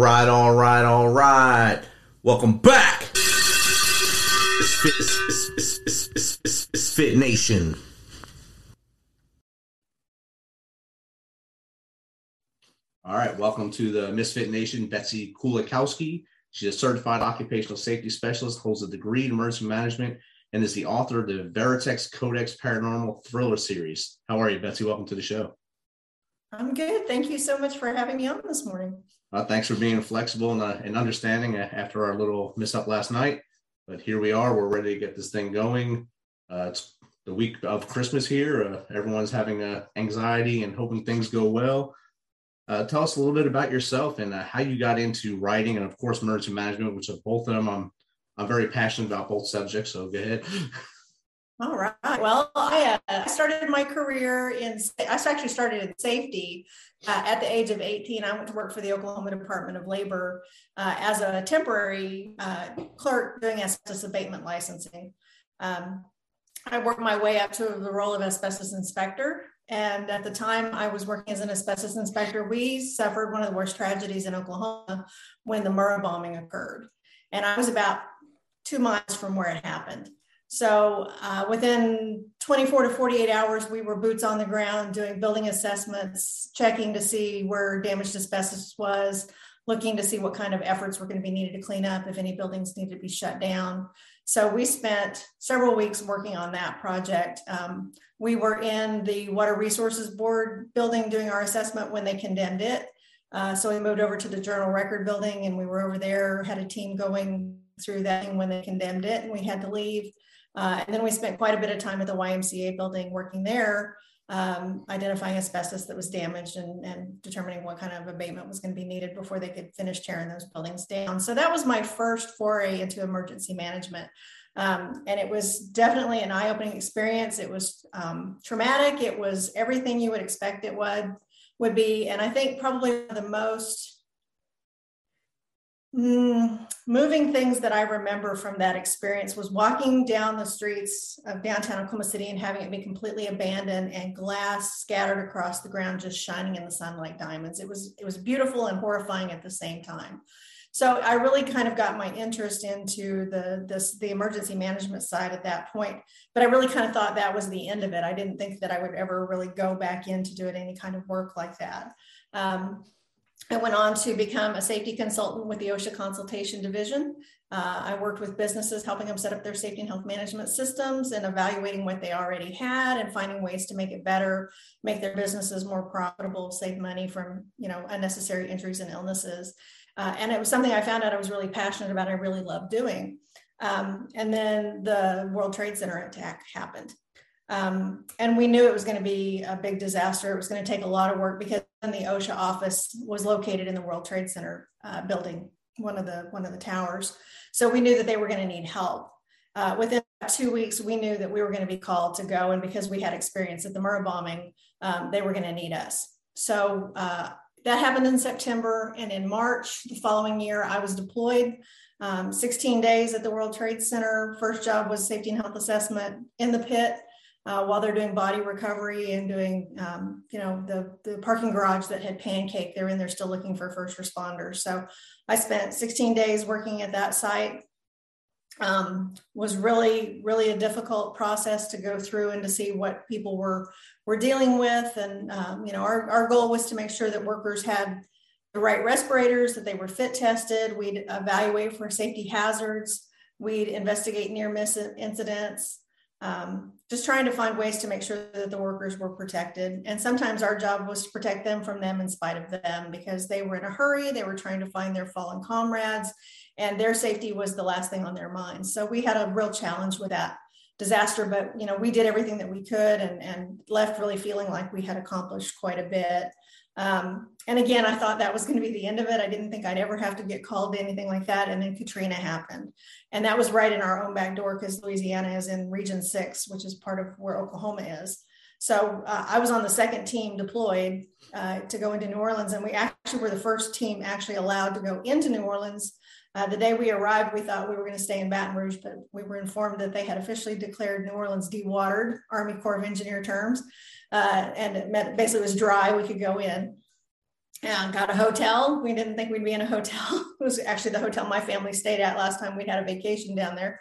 All right, all right, all right. Welcome back. It's Fit, it's, it's, it's, it's, it's, it's Fit Nation. All right, welcome to the Misfit Nation. Betsey Kulakowski. She's a certified occupational safety specialist, holds a degree in emergency management, and is the author of the Veritas Codex Paranormal Thriller series. How are you, Betsey? Welcome to the show. I'm good. Thank you so much for having me on this morning. Uh, thanks for being flexible and, uh, and understanding after our little miss up last night. But here we are. We're ready to get this thing going. Uh, it's the week of Christmas here. Uh, everyone's having uh, anxiety and hoping things go well. Uh, tell us a little bit about yourself and how you got into writing and, of course, emergency management, which are both of them. I'm I'm very passionate about both subjects. So go ahead. All right. Well, I uh, started my career in, I actually started in safety uh, at the age of 18. I went to work for the Oklahoma Department of Labor uh, as a temporary uh, clerk doing asbestos abatement licensing. Um, I worked my way up to the role of asbestos inspector. And at the time I was working as an asbestos inspector, we suffered one of the worst tragedies in Oklahoma when the Murrah bombing occurred. And I was about two miles from where it happened. So uh, within 24 to 48 hours, we were boots on the ground doing building assessments, checking to see where damaged asbestos was, looking to see what kind of efforts were going to be needed to clean up if any buildings needed to be shut down. So we spent several weeks working on that project. Um, we were in the Water Resources Board building doing our assessment when they condemned it. Uh, so we moved over to the Journal Record building and we were over there, had a team going through that when they condemned it, and we had to leave. Uh, and then we spent quite a bit of time at the YMCA building working there, um, identifying asbestos that was damaged and, and, determining what kind of abatement was going to be needed before they could finish tearing those buildings down. So that was my first foray into emergency management. Um, and it was definitely an eye opening experience. It was um, traumatic, it was everything you would expect it would, would be. And I think probably the most Mm, moving things that I remember from that experience was walking down the streets of downtown Oklahoma City and having it be completely abandoned and glass scattered across the ground, just shining in the sun like diamonds. It was it was beautiful and horrifying at the same time. So I really kind of got my interest into the this the emergency management side at that point. But I really kind of thought that was the end of it. I didn't think that I would ever really go back into doing any kind of work like that. Um, I went on to become a safety consultant with the OSHA Consultation Division. Uh, I worked with businesses, helping them set up their safety and health management systems and evaluating what they already had and finding ways to make it better, make their businesses more profitable, save money from you know unnecessary injuries and illnesses. Uh, and it was something I found out I was really passionate about. I really loved doing. Um, and then the World Trade Center attack happened. Um, and we knew it was going to be a big disaster. It was going to take a lot of work because the OSHA office was located in the World Trade Center uh, building, one of the one of the towers. So we knew that they were going to need help. Uh, within two weeks, we knew that we were going to be called to go, and because we had experience at the Murrah bombing, um, they were going to need us. So uh, that happened in September, and in March the following year, I was deployed. Um, 16 days at the World Trade Center. First job was safety and health assessment in the pit uh, while they're doing body recovery and doing, um, you know, the, the parking garage that had pancake, they're in there still looking for first responders. So I spent 16 days working at that site. Um, was really, really a difficult process to go through and to see what people were were dealing with. And um, you know, our, our goal was to make sure that workers had the right respirators, that they were fit tested. We'd evaluate for safety hazards. We'd investigate near miss incidents um, just trying to find ways to make sure that the workers were protected. And sometimes our job was to protect them from them in spite of them because they were in a hurry. They were trying to find their fallen comrades, and their safety was the last thing on their minds. So we had a real challenge with that disaster, but you know we did everything that we could and, and left really feeling like we had accomplished quite a bit. Um, and again, I thought that was going to be the end of it. I didn't think I'd ever have to get called to anything like that. And then Katrina happened. And that was right in our own back door because Louisiana is in Region 6, which is part of where Oklahoma is. So uh, I was on the second team deployed uh, to go into New Orleans. And we actually were the first team actually allowed to go into New Orleans. Uh, the day we arrived, we thought we were going to stay in Baton Rouge, but we were informed that they had officially declared New Orleans dewatered, Army Corps of Engineer terms uh, and it meant basically it was dry. We could go in. and got a hotel. We didn't think we'd be in a hotel. it was actually the hotel my family stayed at last time we had a vacation down there.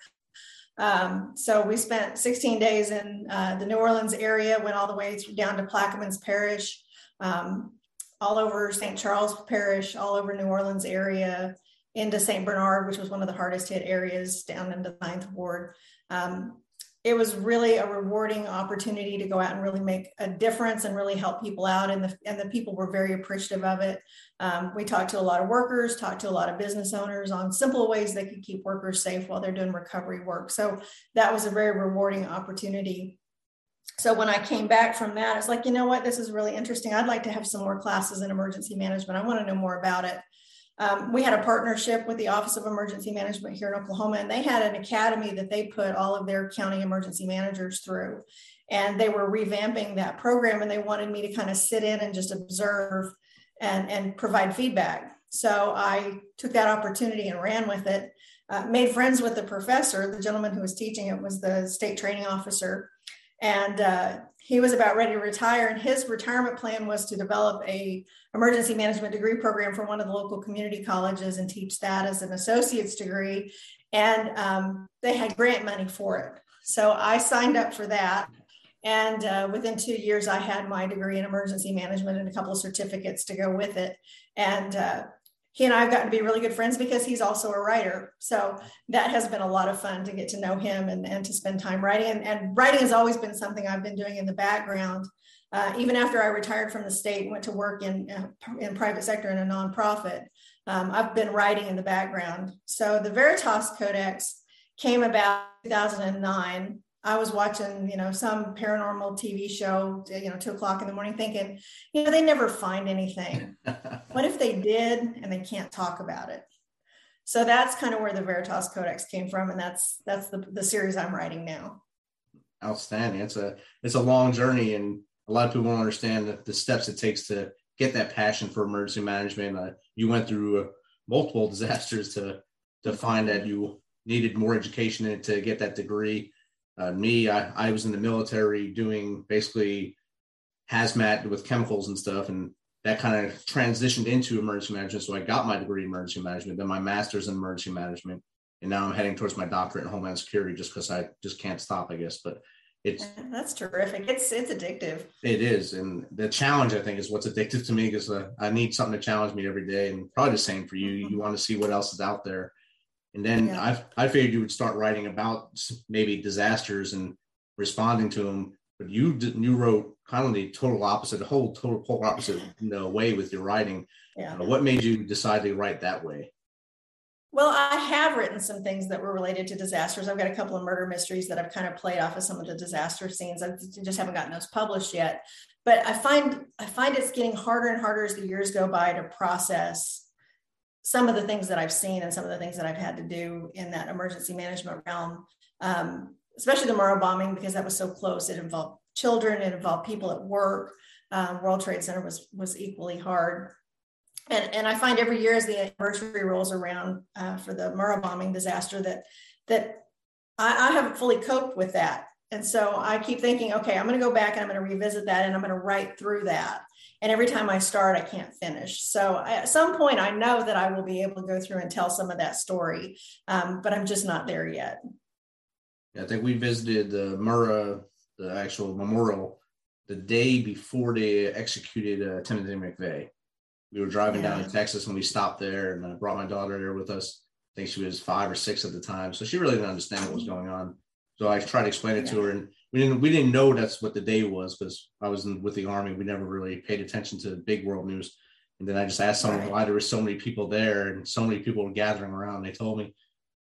Um, so we spent 16 days in uh, the New Orleans area, went all the way through, down to Plaquemines Parish, um, all over St. Charles Parish, all over New Orleans area, into St. Bernard, which was one of the hardest hit areas down in the Ninth Ward. Um, it was really a rewarding opportunity to go out and really make a difference and really help people out and the, and the people were very appreciative of it. Um, we talked to a lot of workers talked to a lot of business owners on simple ways they could keep workers safe while they're doing recovery work. So that was a very rewarding opportunity. So when i came back from that it's like you know what? This is really interesting. I'd like to have some more classes in emergency management. I want to know more about it um, we had a partnership with the Office of Emergency Management here in Oklahoma, and they had an academy that they put all of their county emergency managers through. And they were revamping that program, and they wanted me to kind of sit in and just observe and, and provide feedback. So I took that opportunity and ran with it. Uh, made friends with the professor, the gentleman who was teaching it was the state training officer, and uh, he was about ready to retire and his retirement plan was to develop a emergency management degree program for one of the local community colleges and teach that as an associate's degree. And um, they had grant money for it. So i signed up for that. And uh, within two years i had my degree in emergency management and a couple of certificates to go with it. And uh, he and I have gotten to be really good friends because he's also a writer. So that has been a lot of fun to get to know him and, and to spend time writing. And, and writing has always been something I've been doing in the background. Uh, even after I retired from the state and went to work in, uh, in private sector in a nonprofit, um, I've been writing in the background. So the Veritas Codex came about 2009 I was watching, you know, some paranormal TV show, you know, two o'clock in the morning, thinking, you know, they never find anything. what if they did and they can't talk about it? So that's kind of where the Veritas Codex came from, and that's that's the the series I'm writing now. Outstanding. It's a it's a long journey, and a lot of people don't understand the, the steps it takes to get that passion for emergency management. Uh, you went through uh, multiple disasters to to find that you needed more education to get that degree uh, me, I, I was in the military doing basically hazmat with chemicals and stuff, and that kind of transitioned into emergency management. So I got my degree in emergency management, then my master's in emergency management, and now I'm heading towards my doctorate in homeland security just because I just can't stop, I guess. But it's that's terrific. It's it's addictive. It is, and the challenge I think is what's addictive to me because uh, I need something to challenge me every day, and probably the same for you. Mm-hmm. You want to see what else is out there. And then yeah. I I figured you would start writing about maybe disasters and responding to them, but you you wrote kind of the total opposite, the whole total polar opposite you know, way with your writing. Yeah. Uh, what made you decide to write that way? Well, I have written some things that were related to disasters. I've got a couple of murder mysteries that I've kind of played off of some of the disaster scenes. I just haven't gotten those published yet. But I find I find it's getting harder and harder as the years go by to process some of the things that I've seen and some of the things that I've had to do in that emergency management realm, um, especially the Murrah bombing, because that was so close. It involved children, it involved people at work. Um, World Trade Center was was equally hard. And, and I find every year as the anniversary rolls around uh, for the Murrah bombing disaster that that I, I haven't fully coped with that. And so I keep thinking, okay, I'm going to go back and I'm going to revisit that and I'm going to write through that and every time I start, I can't finish. So at some point, I know that I will be able to go through and tell some of that story, um, but I'm just not there yet. I think we visited the Murrah, the actual memorial, the day before they executed uh, Timothy McVeigh. We were driving yeah. down to Texas and we stopped there, and I brought my daughter there with us. I think she was five or six at the time, so she really didn't understand what was going on. So I tried to explain it yeah. to her, and we didn't we didn't know that's what the day was because I was in, with the army. We never really paid attention to big world news. And then I just asked someone right. why there were so many people there and so many people were gathering around. They told me, I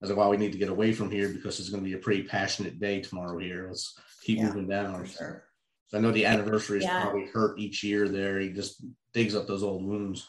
was like, "Well, we need to get away from here because it's going to be a pretty passionate day tomorrow here. Let's keep yeah, moving down." Sure. So I know the anniversary is yeah. probably hurt each year. There, he just digs up those old wounds.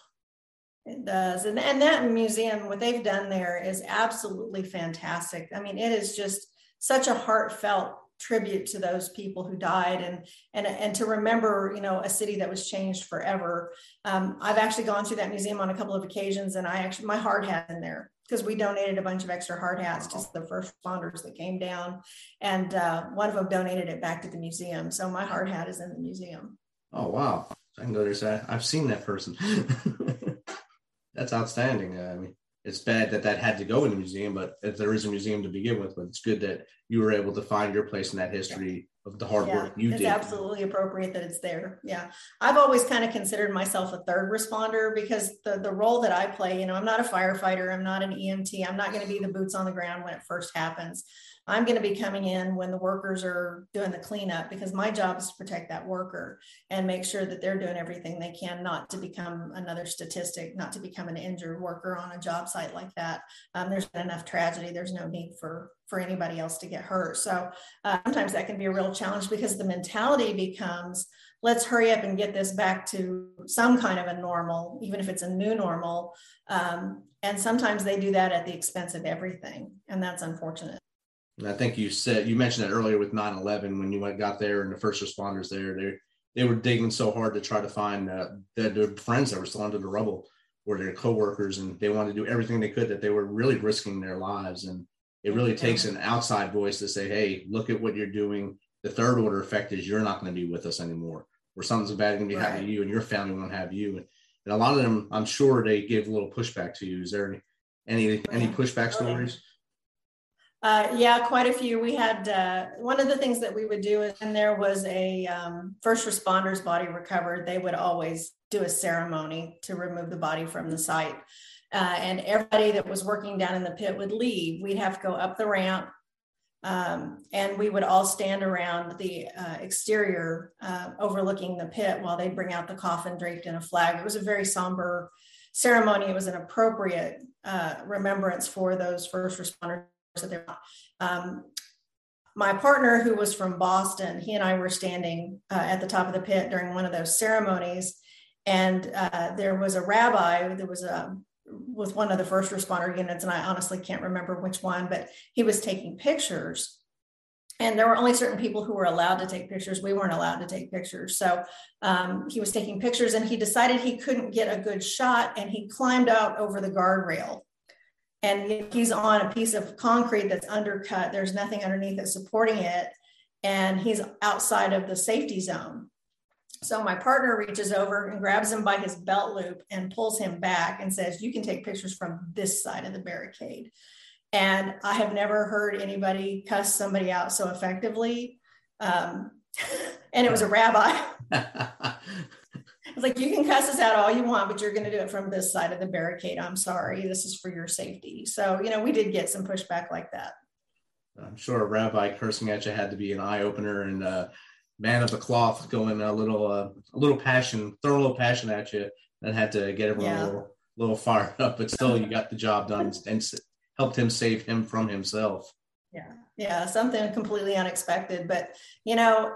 It does, and and that museum, what they've done there is absolutely fantastic. I mean, it is just such a heartfelt tribute to those people who died and and and to remember you know a city that was changed forever. Um, i've actually gone through that museum on a couple of occasions and i actually my hard hat in there because we donated a bunch of extra hard hats to the first responders that came down. And uh, one of them donated it back to the museum. So my hard hat is in the museum. Oh wow. I can go there I've seen that person. That's outstanding. I mean, it's bad that that had to go in the museum, but if there is a museum to begin with, but it's good that you were able to find your place in that history of the hard yeah, work you it's did. It's absolutely appropriate that it's there. Yeah. I've always kind of considered myself a third responder because the, the role that I play, you know, I'm not a firefighter, I'm not an EMT, I'm not going to be the boots on the ground when it first happens. I'm going to be coming in when the workers are doing the cleanup because my job is to protect that worker and make sure that they're doing everything they can not to become another statistic, not to become an injured worker on a job site like that. Um, there's been enough tragedy. There's no need for for anybody else to get hurt. So uh, sometimes that can be a real challenge because the mentality becomes let's hurry up and get this back to some kind of a normal, even if it's a new normal. Um, and sometimes they do that at the expense of everything, and that's unfortunate. And I think you said you mentioned that earlier with 9/11 when you went got there and the first responders there, they they were digging so hard to try to find uh, their, their friends that were still under the rubble or their coworkers, and they wanted to do everything they could. That they were really risking their lives, and it really takes an outside voice to say, "Hey, look at what you're doing." The third order effect is you're not going to be with us anymore, or something's bad going to be right. happening to you, and your family won't have you. And, and, a lot of them, I'm sure, they give a little pushback to you. Is there any any, any pushback stories? Uh, yeah, quite a few. We had uh, one of the things that we would do, and there was a um, first responders body recovered. They would always do a ceremony to remove the body from the site. Uh, and everybody that was working down in the pit would leave. We'd have to go up the ramp, um, and we would all stand around the uh, exterior uh, overlooking the pit while they bring out the coffin draped in a flag. It was a very somber ceremony. It was an appropriate uh, remembrance for those first responders that they're not. Um, my partner, who was from Boston, he and I were standing uh, at the top of the pit during one of those ceremonies, and uh, there was a rabbi. There was a with one of the first responder units, and I honestly can't remember which one, but he was taking pictures. And there were only certain people who were allowed to take pictures. We weren't allowed to take pictures. So um, he was taking pictures and he decided he couldn't get a good shot and he climbed out over the guardrail and he's on a piece of concrete that's undercut. There's nothing underneath it supporting it. And he's outside of the safety zone. So my partner reaches over and grabs him by his belt loop and pulls him back and says, You can take pictures from this side of the barricade. And I have never heard anybody cuss somebody out so effectively. Um, and it was a rabbi. Like you can cuss us out all you want, but you're going to do it from this side of the barricade. I'm sorry. This is for your safety. So, you know, we did get some pushback like that. I'm sure a rabbi cursing at you had to be an eye opener and uh, man of the cloth going a little, uh, a little passion, throw a little passion at you and had to get everyone yeah. a little, little fired up, but still you got the job done and helped him save him from himself. Yeah. Yeah. Something completely unexpected, but you know,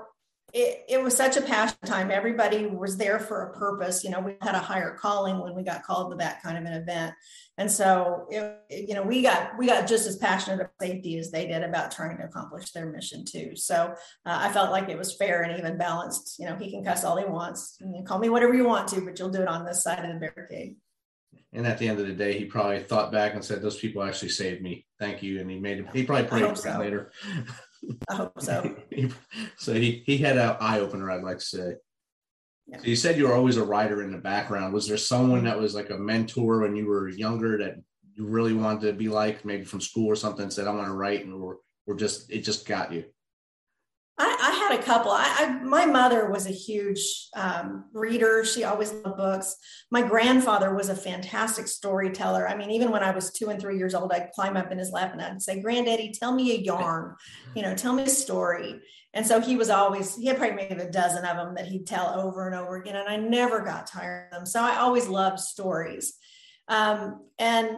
it, it was such a passion time. Everybody was there for a purpose. You know, we had a higher calling when we got called to that kind of an event. And so, it, you know, we got we got just as passionate about safety as they did about trying to accomplish their mission too. So uh, I felt like it was fair and even balanced. You know, he can cuss all he wants. You call me whatever you want to, but you'll do it on this side of the barricade. And at the end of the day, he probably thought back and said, "Those people actually saved me. Thank you." And he made. He probably prayed so. later. I hope so. so he he had an eye opener, I'd like to say. Yeah. So you said you were always a writer in the background. Was there someone mm-hmm. that was like a mentor when you were younger that you really wanted to be like, maybe from school or something, said, I want to write, and or or just it just got you? A couple. I, I, my mother was a huge um, reader. She always loved books. My grandfather was a fantastic storyteller. I mean, even when I was two and three years old, I'd climb up in his lap and I'd say, "Granddaddy, tell me a yarn. You know, tell me a story." And so he was always he had probably maybe a dozen of them that he'd tell over and over again, and I never got tired of them. So I always loved stories. Um, and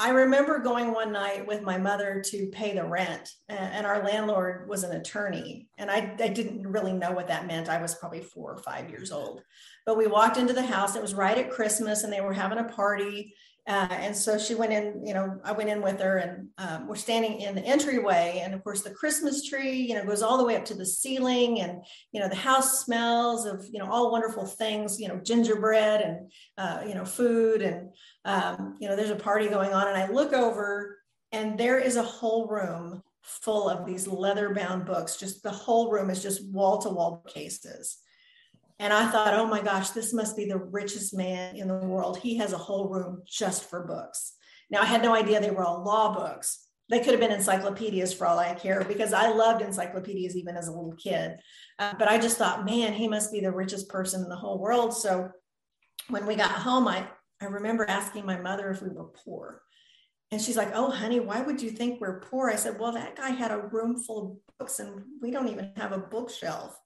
I remember going one night with my mother to pay the rent, and our landlord was an attorney. And I, I, didn't really know what that meant. I was probably four or five years old. But we walked into the house, it was right at Christmas, and they were having a party. Uh, and so she went in, you know, I went in with her and um, we're standing in the entryway. And of course, the Christmas tree, you know, goes all the way up to the ceiling. And, you know, the house smells of, you know, all wonderful things, you know, gingerbread and, uh, you know, food. And, um, you know, there's a party going on. And I look over and there is a whole room full of these leather bound books. Just the whole room is just wall to wall cases. And I thought, oh my gosh, this must be the richest man in the world. He has a whole room just for books. Now, I had no idea they were all law books. They could have been encyclopedias for all I care because I loved encyclopedias even as a little kid. Uh, but I just thought, man, he must be the richest person in the whole world. So when we got home, I, I remember asking my mother if we were poor. And she's like, Oh, honey, why would you think we're poor? I said, Well, that guy had a room full of books and we don't even have a bookshelf.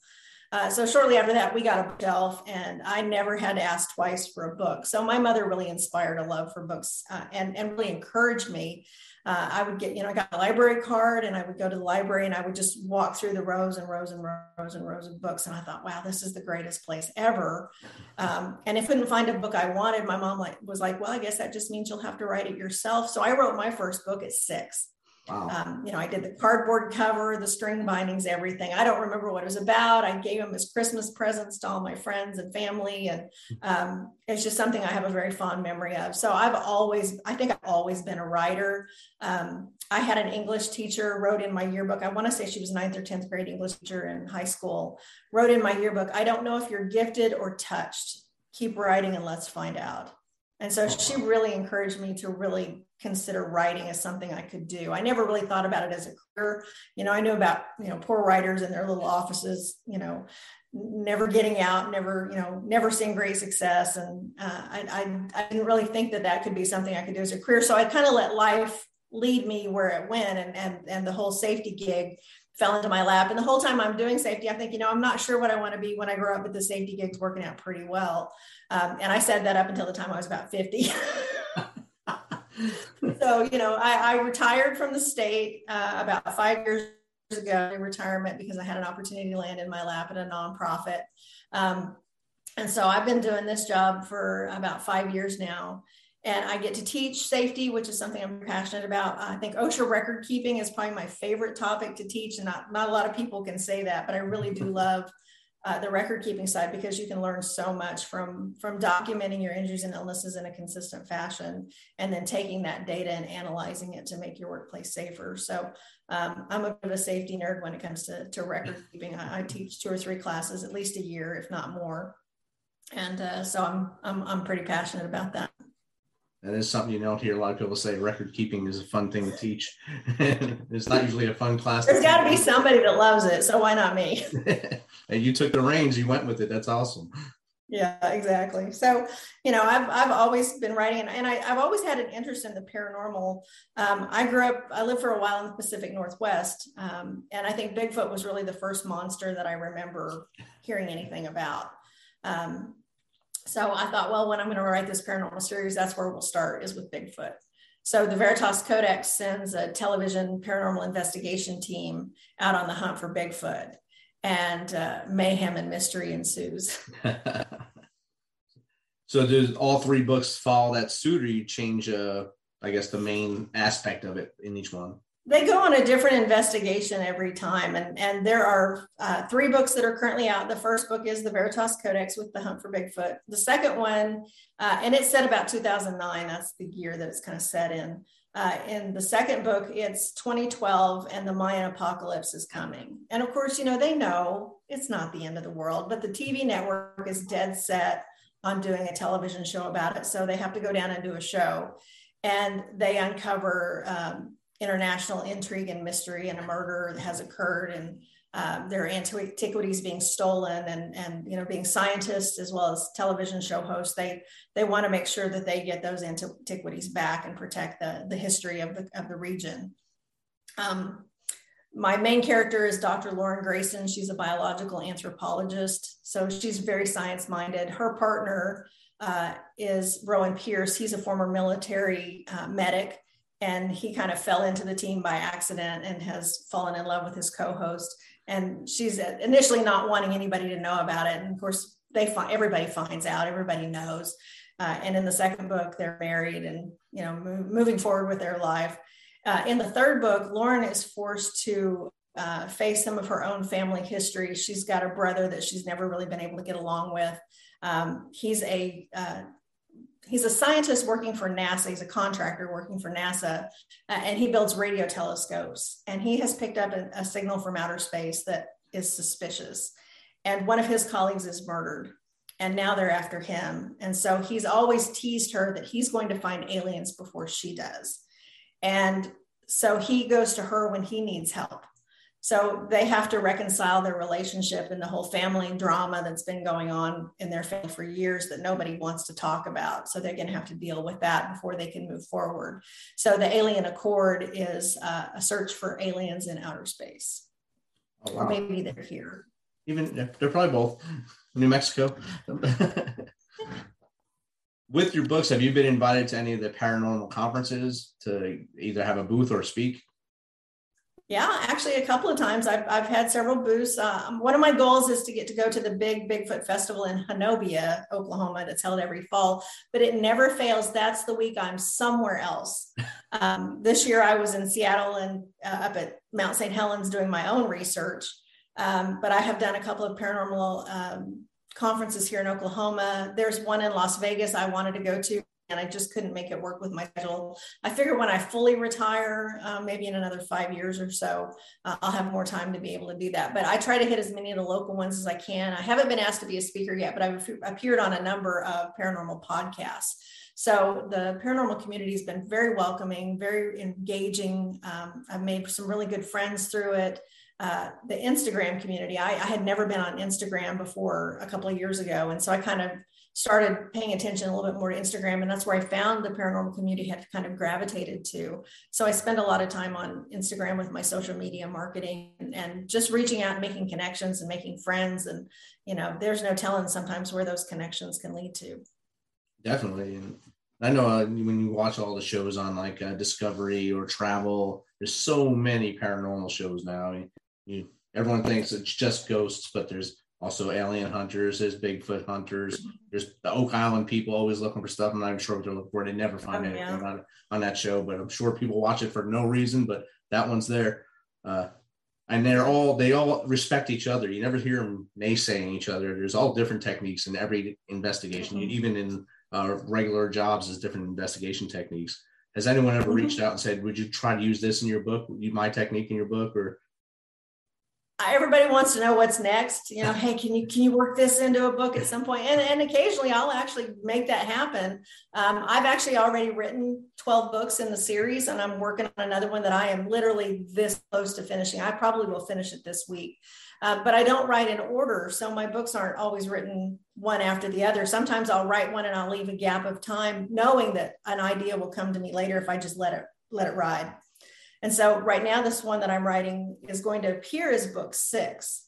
Uh, so shortly after that, we got a shelf, and I never had to ask twice for a book. So my mother really inspired a love for books uh, and, and really encouraged me. Uh, I would get, you know, I got a library card and I would go to the library and I would just walk through the rows and rows and rows and rows of books. And I thought, wow, this is the greatest place ever. Um, and if I couldn't find a book I wanted, my mom like was like, well, I guess that just means you'll have to write it yourself. So I wrote my first book at six. Wow. Um, you know, I did the cardboard cover, the string bindings, everything. I don't remember what it was about. I gave them as Christmas presents to all my friends and family. And um, it's just something I have a very fond memory of. So I've always, I think I've always been a writer. Um, I had an English teacher wrote in my yearbook. I want to say she was ninth or 10th grade English teacher in high school, wrote in my yearbook, I don't know if you're gifted or touched. Keep writing and let's find out. And so she really encouraged me to really consider writing as something I could do. I never really thought about it as a career. You know, I knew about, you know, poor writers in their little offices, you know, never getting out, never, you know, never seeing great success. And uh, I, I, I didn't really think that that could be something I could do as a career. So I kind of let life lead me where it went and, and, and the whole safety gig fell into my lap. And the whole time I'm doing safety, I think, you know, I'm not sure what I want to be when I grow up, but the safety gig's working out pretty well. Um, and I said that up until the time I was about 50. so, you know, I, I, retired from the state uh, about five years ago in retirement because I had an opportunity to land in my lap at a nonprofit. Um, and so I've been doing this job for about five years now and I get to teach safety, which is something I'm passionate about. I think OSHA record keeping is probably my favorite topic to teach, and not, not a lot of people can say that, but I really do love uh, the record keeping side because you can learn so much from from documenting your injuries and illnesses in a consistent fashion, and then taking that data and analyzing it to make your workplace safer. So um, I'm a bit of a safety nerd when it comes to, to record keeping. I, I teach two or three classes at least a year, if not more, and uh, so I'm, I'm I'm pretty passionate about that that is something you don't hear a lot of people say. Record keeping is a fun thing to teach. it's not usually a fun class. There's got to be somebody that loves it, so why not me? and you took the reins, you went with it. That's awesome. Yeah, exactly. So, you know, I've, I've always been writing and I, have always had an interest in the paranormal. Um, I grew up, I lived for a while in the Pacific Northwest. Um, and I think Bigfoot was really the first monster that I remember hearing anything about. Um, so I thought, well, when I'm going to write this paranormal series, that's where we'll start is with Bigfoot. So the Veritas Codex sends a television paranormal investigation team out on the hunt for Bigfoot, and uh, mayhem and mystery ensues. so does all three books follow that suit, or you change, uh, I guess, the main aspect of it in each one? They go on a different investigation every time. And and there are uh, three books that are currently out. The first book is the veritas codex with the hunt for bigfoot. The second one uh, and it's set about 2009 that's the year that it's kind of set in. Uh, in the second book it's 2012 and the mayan apocalypse is coming. And of course you know they know it's not the end of the world but the tv network is dead set on doing a television show about it. So they have to go down and do a show. And they uncover um, international intrigue and mystery and a murder that has occurred and um, there are antiquities being stolen and and you know being scientists as well as television show hosts they they want to make sure that they get those antiquities back and protect the the history of the of the region um, my main character is Dr. Lauren Grayson. She's a biological anthropologist. So she's very science minded. Her partner uh, is Rowan Pierce. He's a former military uh, medic and he kind of fell into the team by accident and has fallen in love with his co-host. And she's initially not wanting anybody to know about it. And of course they find everybody finds out everybody knows. Uh, and in the second book they're married and you know moving forward with their life. Uh, in the third book lauren is forced to uh, face some of her own family history. She's got a brother that she's never really been able to get along with. Um, he's a uh, he's a scientist working for NASA. He's a contractor working for NASA, uh, and he builds radio telescopes. And he has picked up a, a, signal from outer space that is suspicious. and one of his colleagues is murdered and now they're after him and so he's always teased her that he's going to find aliens before she does and so he goes to her when he needs help so they have to reconcile their relationship and the whole family drama that's been going on in their family for years that nobody wants to talk about. So they're going to have to deal with that before they can move forward. So the Alien Accord is uh, a search for aliens in outer space. Oh, wow. Or maybe they're here. Even they're probably both New Mexico. With your books, have you been invited to any of the paranormal conferences to either have a booth or speak? Yeah, actually, a couple of times I've, I've had several booths. Um, one of my goals is to get to go to the big Bigfoot Festival in Honobia, Oklahoma, that's held every fall, but it never fails. That's the week I'm somewhere else. Um, this year I was in Seattle and uh, up at Mount St. Helens doing my own research, um, but I have done a couple of paranormal um, conferences here in Oklahoma. There's one in Las Vegas I wanted to go to and I just couldn't make it work with my schedule. I figure when I fully retire, um, maybe in another five years or so, uh, I'll have more time to be able to do that. But I try to hit as many of the local ones as I can. I haven't been asked to be a speaker yet, but I've appeared on a number of paranormal podcasts. So the paranormal community has been very welcoming, very engaging. Um, I've made some really good friends through it. Uh, the Instagram community, I, I, had never been on Instagram before a couple of years ago. And so I kind of started paying attention a little bit more to Instagram, and that's where I found the paranormal community had kind of gravitated to. So I spend a lot of time on Instagram with my social media marketing and, and just reaching out and making connections and making friends. And you know, there's no telling sometimes where those connections can lead to. Definitely, and I know uh, when you watch all the shows on like uh, Discovery or Travel, there's so many paranormal shows now. you, everyone thinks it's just ghosts, but there's also alien hunters, there's Bigfoot hunters, there's the Oak Island people always looking for stuff. I'm not even sure what they're looking for. They never find oh, anything yeah. on, on that show, but I'm sure people watch it for no reason, but that one's there. Uh, and they're all they all respect each other. You never hear them naysaying each other. There's all different techniques in every investigation, mm-hmm. even in uh, regular jobs, there's different investigation techniques. Has anyone ever mm-hmm. reached out and said, "Would you try to use this in your book? My technique in your book?" Or everybody wants to know what's next you know hey can you can you work this into a book at some point? And, and occasionally i'll actually make that happen. Um, i've actually already written 12 books in the series and i'm working on another one that i am literally this close to finishing. I probably will finish it this week. Uh, but i don't write in order so my books aren't always written one after the other. Sometimes i'll write one and i'll leave a gap of time knowing that an idea will come to me later if i just let it let it ride and so right now, this one that I'm writing is going to appear as book six.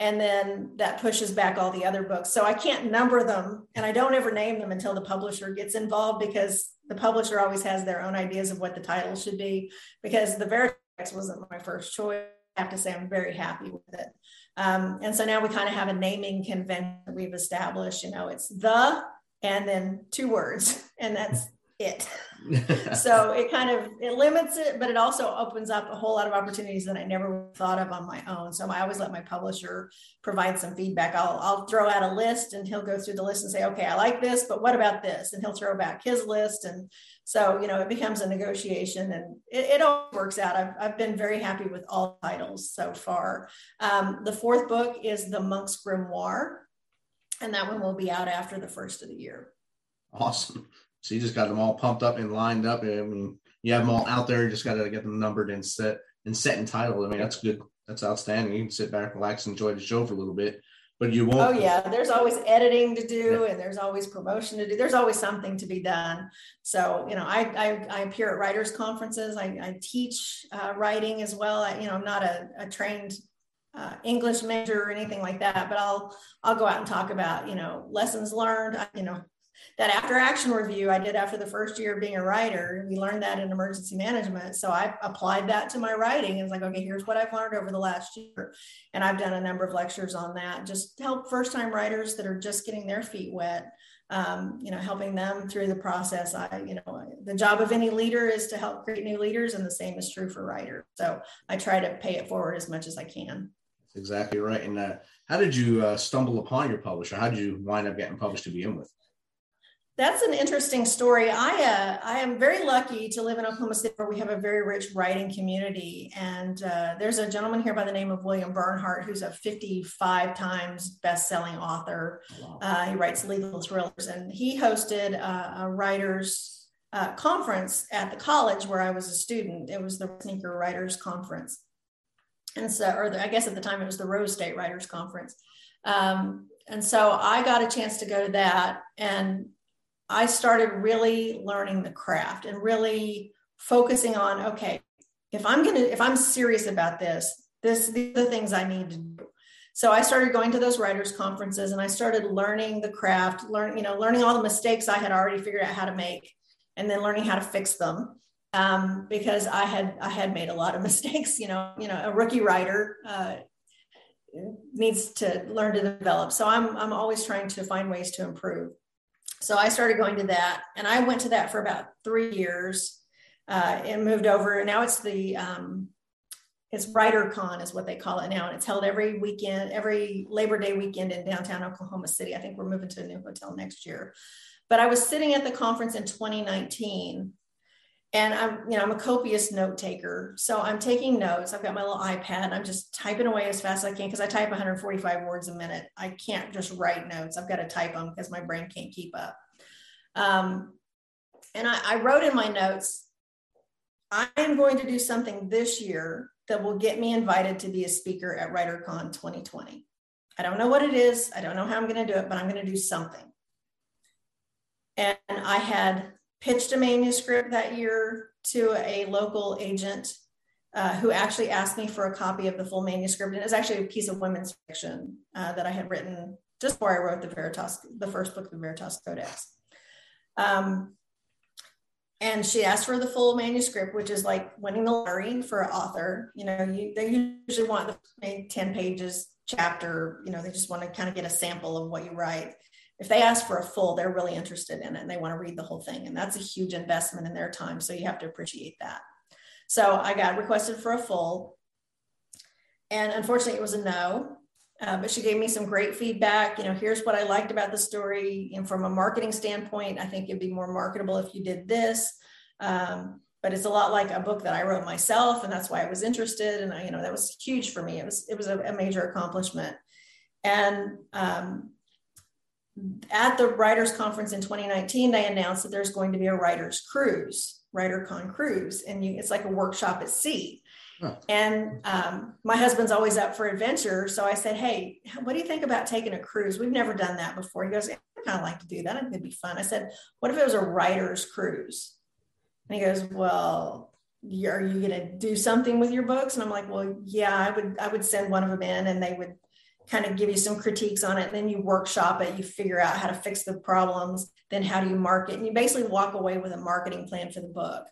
And then that pushes back all the other books. So I can't number them and I don't ever name them until the publisher gets involved because the publisher always has their own ideas of what the title should be. Because the Veritas wasn't my first choice. I have to say I'm very happy with it. Um, and so now we kind of have a naming convention we've established. You know, it's the and then two words, and that's it. so it kind of it limits it, but it also opens up a whole lot of opportunities that I never thought of on my own. So I always let my publisher provide some feedback. I'll I'll throw out a list and he'll go through the list and say, okay, I like this, but what about this? And he'll throw back his list. And so, you know, it becomes a negotiation and it, it all works out. I've, I've been very happy with all titles so far. Um, the fourth book is The Monk's Grimoire, and that one will be out after the first of the year. Awesome. So you just got them all pumped up and lined up. I mean, you have them all out there. You just got to get them numbered and set and set and titled. I mean, that's good. That's outstanding. You can sit back, relax, enjoy the show for a little bit. But you won't. Oh yeah, there's always editing to do, yeah. and there's always promotion to do. There's always something to be done. So you know, I I, I appear at writers conferences. I, I teach uh, writing as well. I, you know, I'm not a, a trained uh, English major or anything like that, but I'll I'll go out and talk about you know lessons learned. You know, that after action review I did after the first year of being a writer, we learned that in emergency management. So I applied that to my writing It's like, okay, here's what I've learned over the last year. And I've done a number of lectures on that, just help first time writers that are just getting their feet wet. Um, you know, helping them through the process. I, you know, the job of any leader is to help create new leaders, and the same is true for writers. So I try to pay it forward as much as I can. That's exactly right. And uh, how did you uh, stumble upon your publisher? How did you wind up getting published to begin with? That's an interesting story. I uh, I am very lucky to live in Oklahoma City, where we have a very rich writing community. And uh, there's a gentleman here by the name of William Bernhardt, who's a 55 times best-selling author. Uh, he writes legal thrillers, and he hosted a, a writers uh, conference at the college where I was a student. It was the Sneaker Writers Conference, and so, or the, I guess at the time it was the Rose State Writers Conference. Um, and so I got a chance to go to that and I started really learning the craft and really focusing on okay, if I'm going to, if I'm serious about this, this, these are the things I need to do. So I started going to those writers conferences and I started learning the craft, learning, you know, learning all the mistakes I had already figured out how to make and then learning how to fix them. Um, because I had I had made a lot of mistakes. You know, you know, a rookie writer uh, needs to learn to develop. So I'm I'm always trying to find ways to improve. So I started going to that, and I went to that for about three years, uh, and moved over. And now it's the um, it's WriterCon is what they call it now, and it's held every weekend, every Labor Day weekend in downtown Oklahoma City. I think we're moving to a new hotel next year. But I was sitting at the conference in 2019 and I'm, you know, I'm a copious note taker. So I'm taking notes. I've got my little iPad. and I'm just typing away as fast as I can because I type 145 words a minute. I can't just write notes. I've got to type them because my brain can't keep up. Um, and I, I wrote in my notes, I am going to do something this year that will get me invited to be a speaker at WriterCon 2020. I don't know what it is. I don't know how I'm going to do it, but I'm going to do something. And I had pitched a manuscript that year to a local agent uh, who actually asked me for a copy of the full manuscript. And it was actually a piece of women's fiction uh, that I had written just before I wrote the Veritas, the first book, of the Veritas Codex. Um, and she asked for the full manuscript, which is like winning the lottery for an author. You know, you, they usually want the 10 pages chapter, you know, they just want to kind of get a sample of what you write if they ask for a full, they're really interested in it and they want to read the whole thing. And that's a huge investment in their time. So you have to appreciate that. So I got requested for a full. And unfortunately, it was a no. Uh, but she gave me some great feedback. You know, here's what I liked about the story. And from a marketing standpoint, I think it'd be more marketable if you did this. Um, but it's a lot like a book that I wrote myself, and that's why I was interested. And I, you know, that was huge for me. It was it was a, a major accomplishment. And um, at the writers conference in 2019 they announced that there's going to be a writers cruise writercon cruise and you, it's like a workshop at sea. And um, my husband's always up for adventure so i said hey what do you think about taking a cruise? We've never done that before. He goes i kind of like to do that. I think it'd be fun. I said what if it was a writers cruise? And he goes well are you going to do something with your books? And i'm like well yeah i would i would send one of them in and they would kind of give you some critiques on it. Then you workshop it, you figure out how to fix the problems. Then how do you market? And you basically walk away with a marketing plan for the book.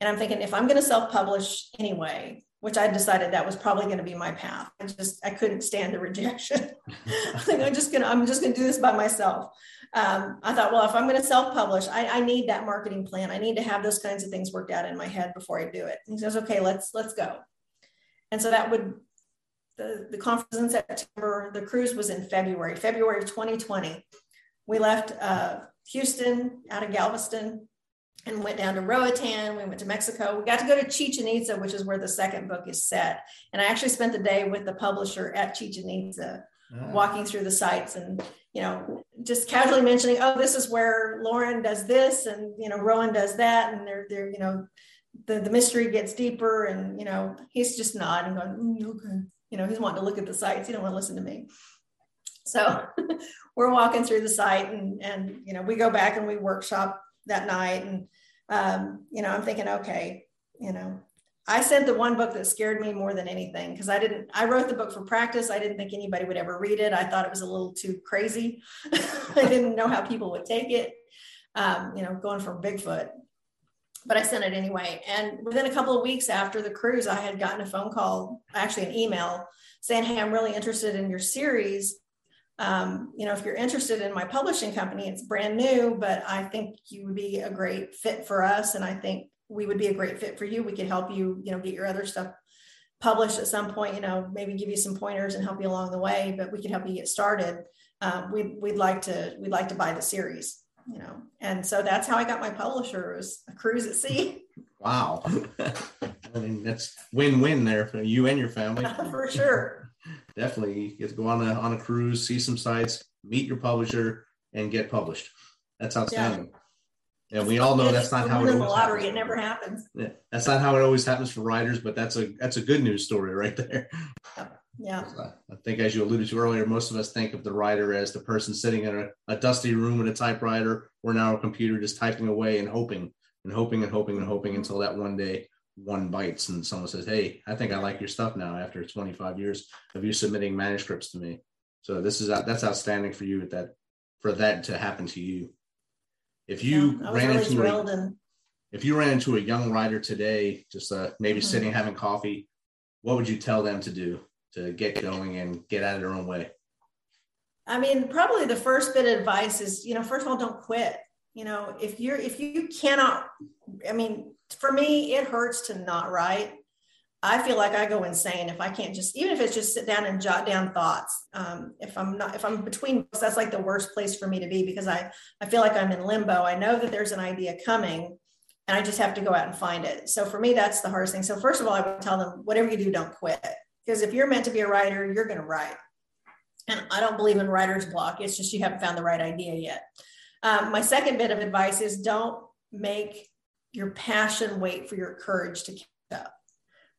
And I'm thinking, if I'm going to self publish anyway, which I decided that was probably going to be my path. I just I couldn't stand the rejection. Think I'm just gonna I'm just gonna do this by myself. Um, I thought, well, if I'm going to self publish, I, I, need that marketing plan. I need to have those kinds of things worked out in my head before I do it. And he says, okay, let's let's go. And so that would the, the conference in September, the cruise was in February, February of 2020. We left uh, Houston out of Galveston and went down to Roatan. We went to Mexico. We got to go to Chichen Itza, which is where the second book is set. And I actually spent the day with the publisher at Chichen Itza, ah. walking through the sites and, you know, just casually mentioning, oh, this is where Lauren does this and, you know, Rowan does that. And they're, they're, you know, the, the mystery gets deeper and, you know, he's just nodding going, mm, okay you know, he's wanting to look at the sites. He don't want to listen to me. So we're walking through the site and, and, you know, we go back and we workshop that night. And, um, you know, I'm thinking, okay, you know, I sent the one book that scared me more than anything because I didn't, I wrote the book for practice. I didn't think anybody would ever read it. I thought it was a little too crazy. I didn't know how people would take it. Um, you know, going from Bigfoot but I sent it anyway. And within a couple of weeks after the cruise, I had gotten a phone call, actually an email, saying, "Hey, I'm really interested in your series. Um, you know, if you're interested in my publishing company, it's brand new, but I think you would be a great fit for us, and I think we would be a great fit for you. We could help you, you know, get your other stuff published at some point. You know, maybe give you some pointers and help you along the way, but we could help you get started. Um, we'd, we'd like to we'd like to buy the series." You know, and so that's how I got my publisher was a cruise at sea. Wow. I mean, that's win-win there for you and your family. for sure. Definitely. You get to go on a, on a cruise, see some sites, meet your publisher and get published. That's outstanding. Yeah. And we all know that's not how it always the lottery. Happens. It never happens. Yeah, that's not how it always happens for writers, but that's a that's a good news story right there. Yeah. I think, as you alluded to earlier, most of us think of the writer as the person sitting in a, a dusty room with a typewriter or now a computer just typing away and hoping and hoping and hoping and hoping until that one day one bites and someone says, Hey, I think I like your stuff now after 25 years of you submitting manuscripts to me. So this is that's outstanding for you at that for that to happen to you. If you yeah, ran really into a, and... if you ran into a young writer today, just uh, maybe mm-hmm. sitting having coffee, what would you tell them to do? To get going and get out of their own way? I mean, probably the first bit of advice is, you know, first of all, don't quit. You know, if you're if you cannot, I mean, for me, it hurts to not write. I feel like I go insane if I can't just, even if it's just sit down and jot down thoughts. Um, if I'm not, if I'm between books, that's like the worst place for me to be because I, I feel like I'm in limbo. I know that there's an idea coming and I just have to go out and find it. So for me, that's the hardest thing. So first of all, I would tell them, whatever you do, don't quit. Because if you're meant to be a writer, you're going to write. And I don't believe in writer's block. It's just you haven't found the right idea yet. Um, my second bit of advice is don't make your passion wait for your courage to catch up.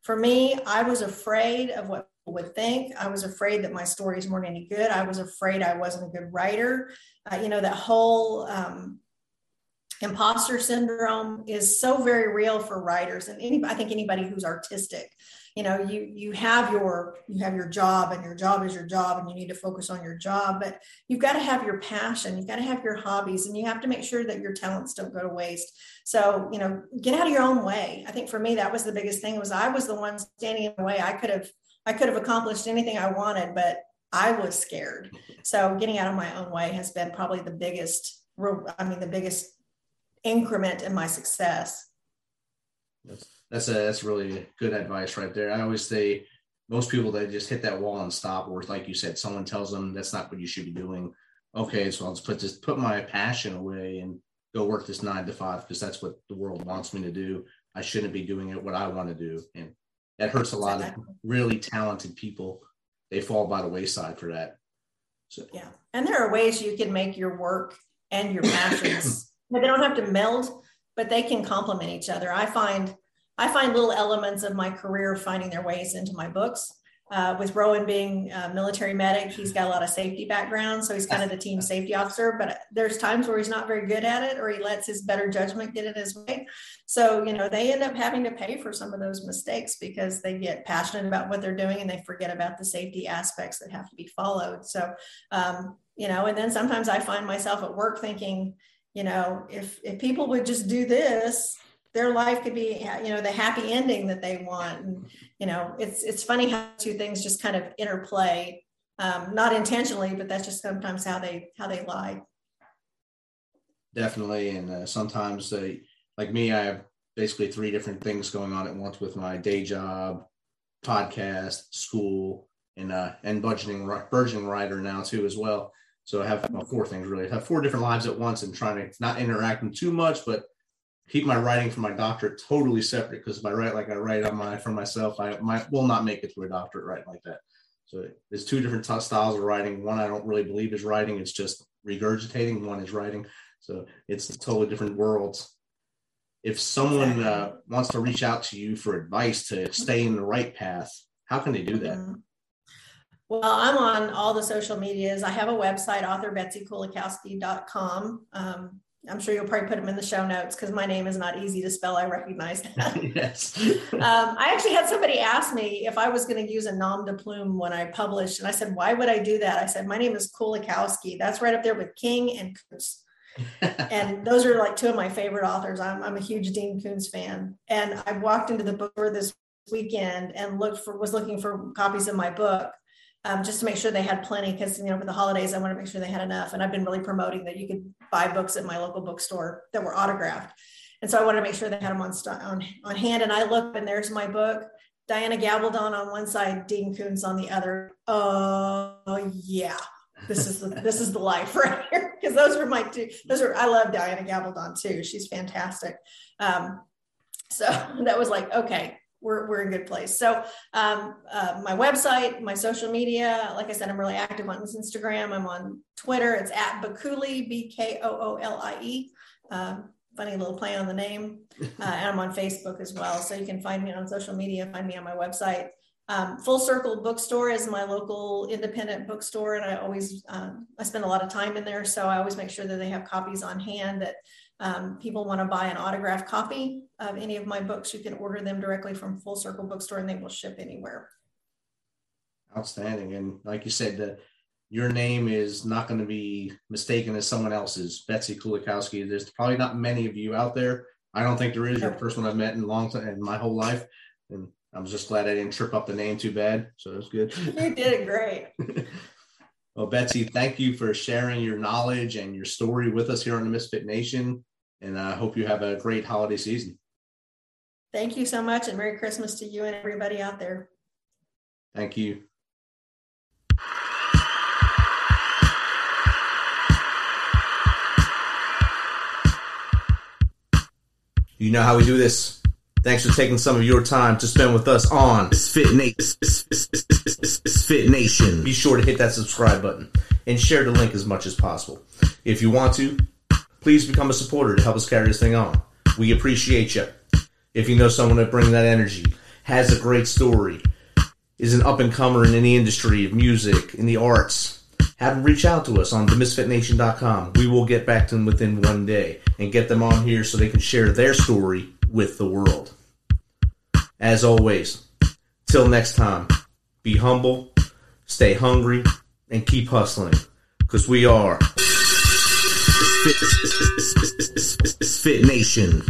For me, I was afraid of what people would think. I was afraid that my stories weren't any good. I was afraid I wasn't a good writer. Uh, you know, that whole um, imposter syndrome is so very real for writers and any, I think anybody who's artistic you know you you have your you have your job and your job is your job and you need to focus on your job but you've got to have your passion you've got to have your hobbies and you have to make sure that your talents don't go to waste. So you know get out of your own way. I think for me that was the biggest thing was i was the one standing in the way. I could have i could have accomplished anything i wanted but i was scared. So getting out of my own way has been probably the biggest i mean the biggest increment in my success. Yes that's a that's really good advice right there. I always say most people that just hit that wall and stop, or like you said, someone tells them that's not what you should be doing. Okay, so I'll just put this put my passion away and go work this nine to five because that's what the world wants me to do. I shouldn't be doing it what I want to do, and that hurts a lot of really talented people. They fall by the wayside for that. So. Yeah, and there are ways you can make your work and your passions. they don't have to meld, but they can complement each other. I find I find little elements of my career finding their ways into my books. Uh, with Rowan being a military medic, he's got a lot of safety background, so he's kind of the team safety officer. But there's times where he's not very good at it, or he lets his better judgment get in his way. So you know they end up having to pay for some of those mistakes because they get passionate about what they're doing and they forget about the safety aspects that have to be followed. So um, you know, and then sometimes I find myself at work thinking, you know, if if people would just do this, their life could be you know the happy ending that they want. And you know it's it's funny how two things just kind of interplay um, not intentionally but that's just sometimes how they how they lie. Definitely. And uh, sometimes they like me i have basically three different things going on at once with my day job podcast school and uh and budgeting burgeoning writer now too as well. So i have well, four things really. I have four different lives at once and trying to not interact them too much but keep my writing for my doctorate totally separate because if I write like I write on my for myself, I might will not make it to a doctorate writing like that. So there's two different t- styles of writing. One I don't really believe is writing; it's just regurgitating. One is writing. So it's totally different worlds. If someone uh, wants to reach out to you for advice to stay in the right path, how can they do that? Mm-hmm. Well, I'm on all the social medias. I have a website, authorBetseyKulakowski.com. Um, I'm sure you'll probably put them in the show notes because my name is not easy to spell. I recognize that. yes. um, I actually had somebody ask me if I was going to use a nom de plume when I published, and I said, "Why would I do that?" I said, "My name is Kulakowski. That's right up there with King and Koontz." and those are like two of my favorite authors. I'm, I'm a huge Dean Koontz fan, and I walked into the book this weekend and looked for was looking for copies of my book um, just to make sure they had plenty because you know for the holidays I want to make sure they had enough. And I've been really promoting that you could buy books at my local bookstore that were autographed, and so I wanted to make sure they had them on on on hand. And I look and there's my book, Diana Gabaldon on one side, Dean Koontz on the other. Oh yeah, this is the this is the life right here. because those were my two. Those are I love Diana Gabaldon too. She's fantastic. Um, so that was like okay, we're, we're in good place. So um, uh, my website, my social media, like I said, I'm really active on Instagram. I'm on Twitter. It's at Bkoolie, B-K-O-O-L-I-E. Uh, funny little play on the name. Uh, and I'm on Facebook as well. So you can find me on social media, find me on my website. Um, Full Circle Bookstore is my local independent bookstore, and I always um, I spend a lot of time in there, so I always make sure that they have copies on hand. That um, people want to buy an autographed copy of any of my books, you can order them directly from Full Circle Bookstore, and they will ship anywhere. Outstanding, and like you said, the, your name is not going to be mistaken as someone else's. Betsey Kulakowski. There's probably not many of you out there. I don't think there is. You're the first one I've met in a long time in my whole life, and I was just glad I didn't trip up the name too bad. So that's good. You did great. well, Betsey, thank you for sharing your knowledge and your story with us here on the Misfit Nation. And I hope you have a great holiday season. Thank you so much. And Merry Christmas to you and everybody out there. Thank you. You know how we do this. Thanks for taking some of your time to spend with us on Fit Nation. Be sure to hit that subscribe button and share the link as much as possible. If you want to, please become a supporter to help us carry this thing on. We appreciate you. If you know someone that brings that energy, has a great story, is an up and comer in any industry of music, in the arts, have them reach out to us on themisfitnation.com. We will get back to them within one day and get them on here so they can share their story with the world. As always, till next time, be humble, stay hungry, and keep hustling. Because we are Fit Nation.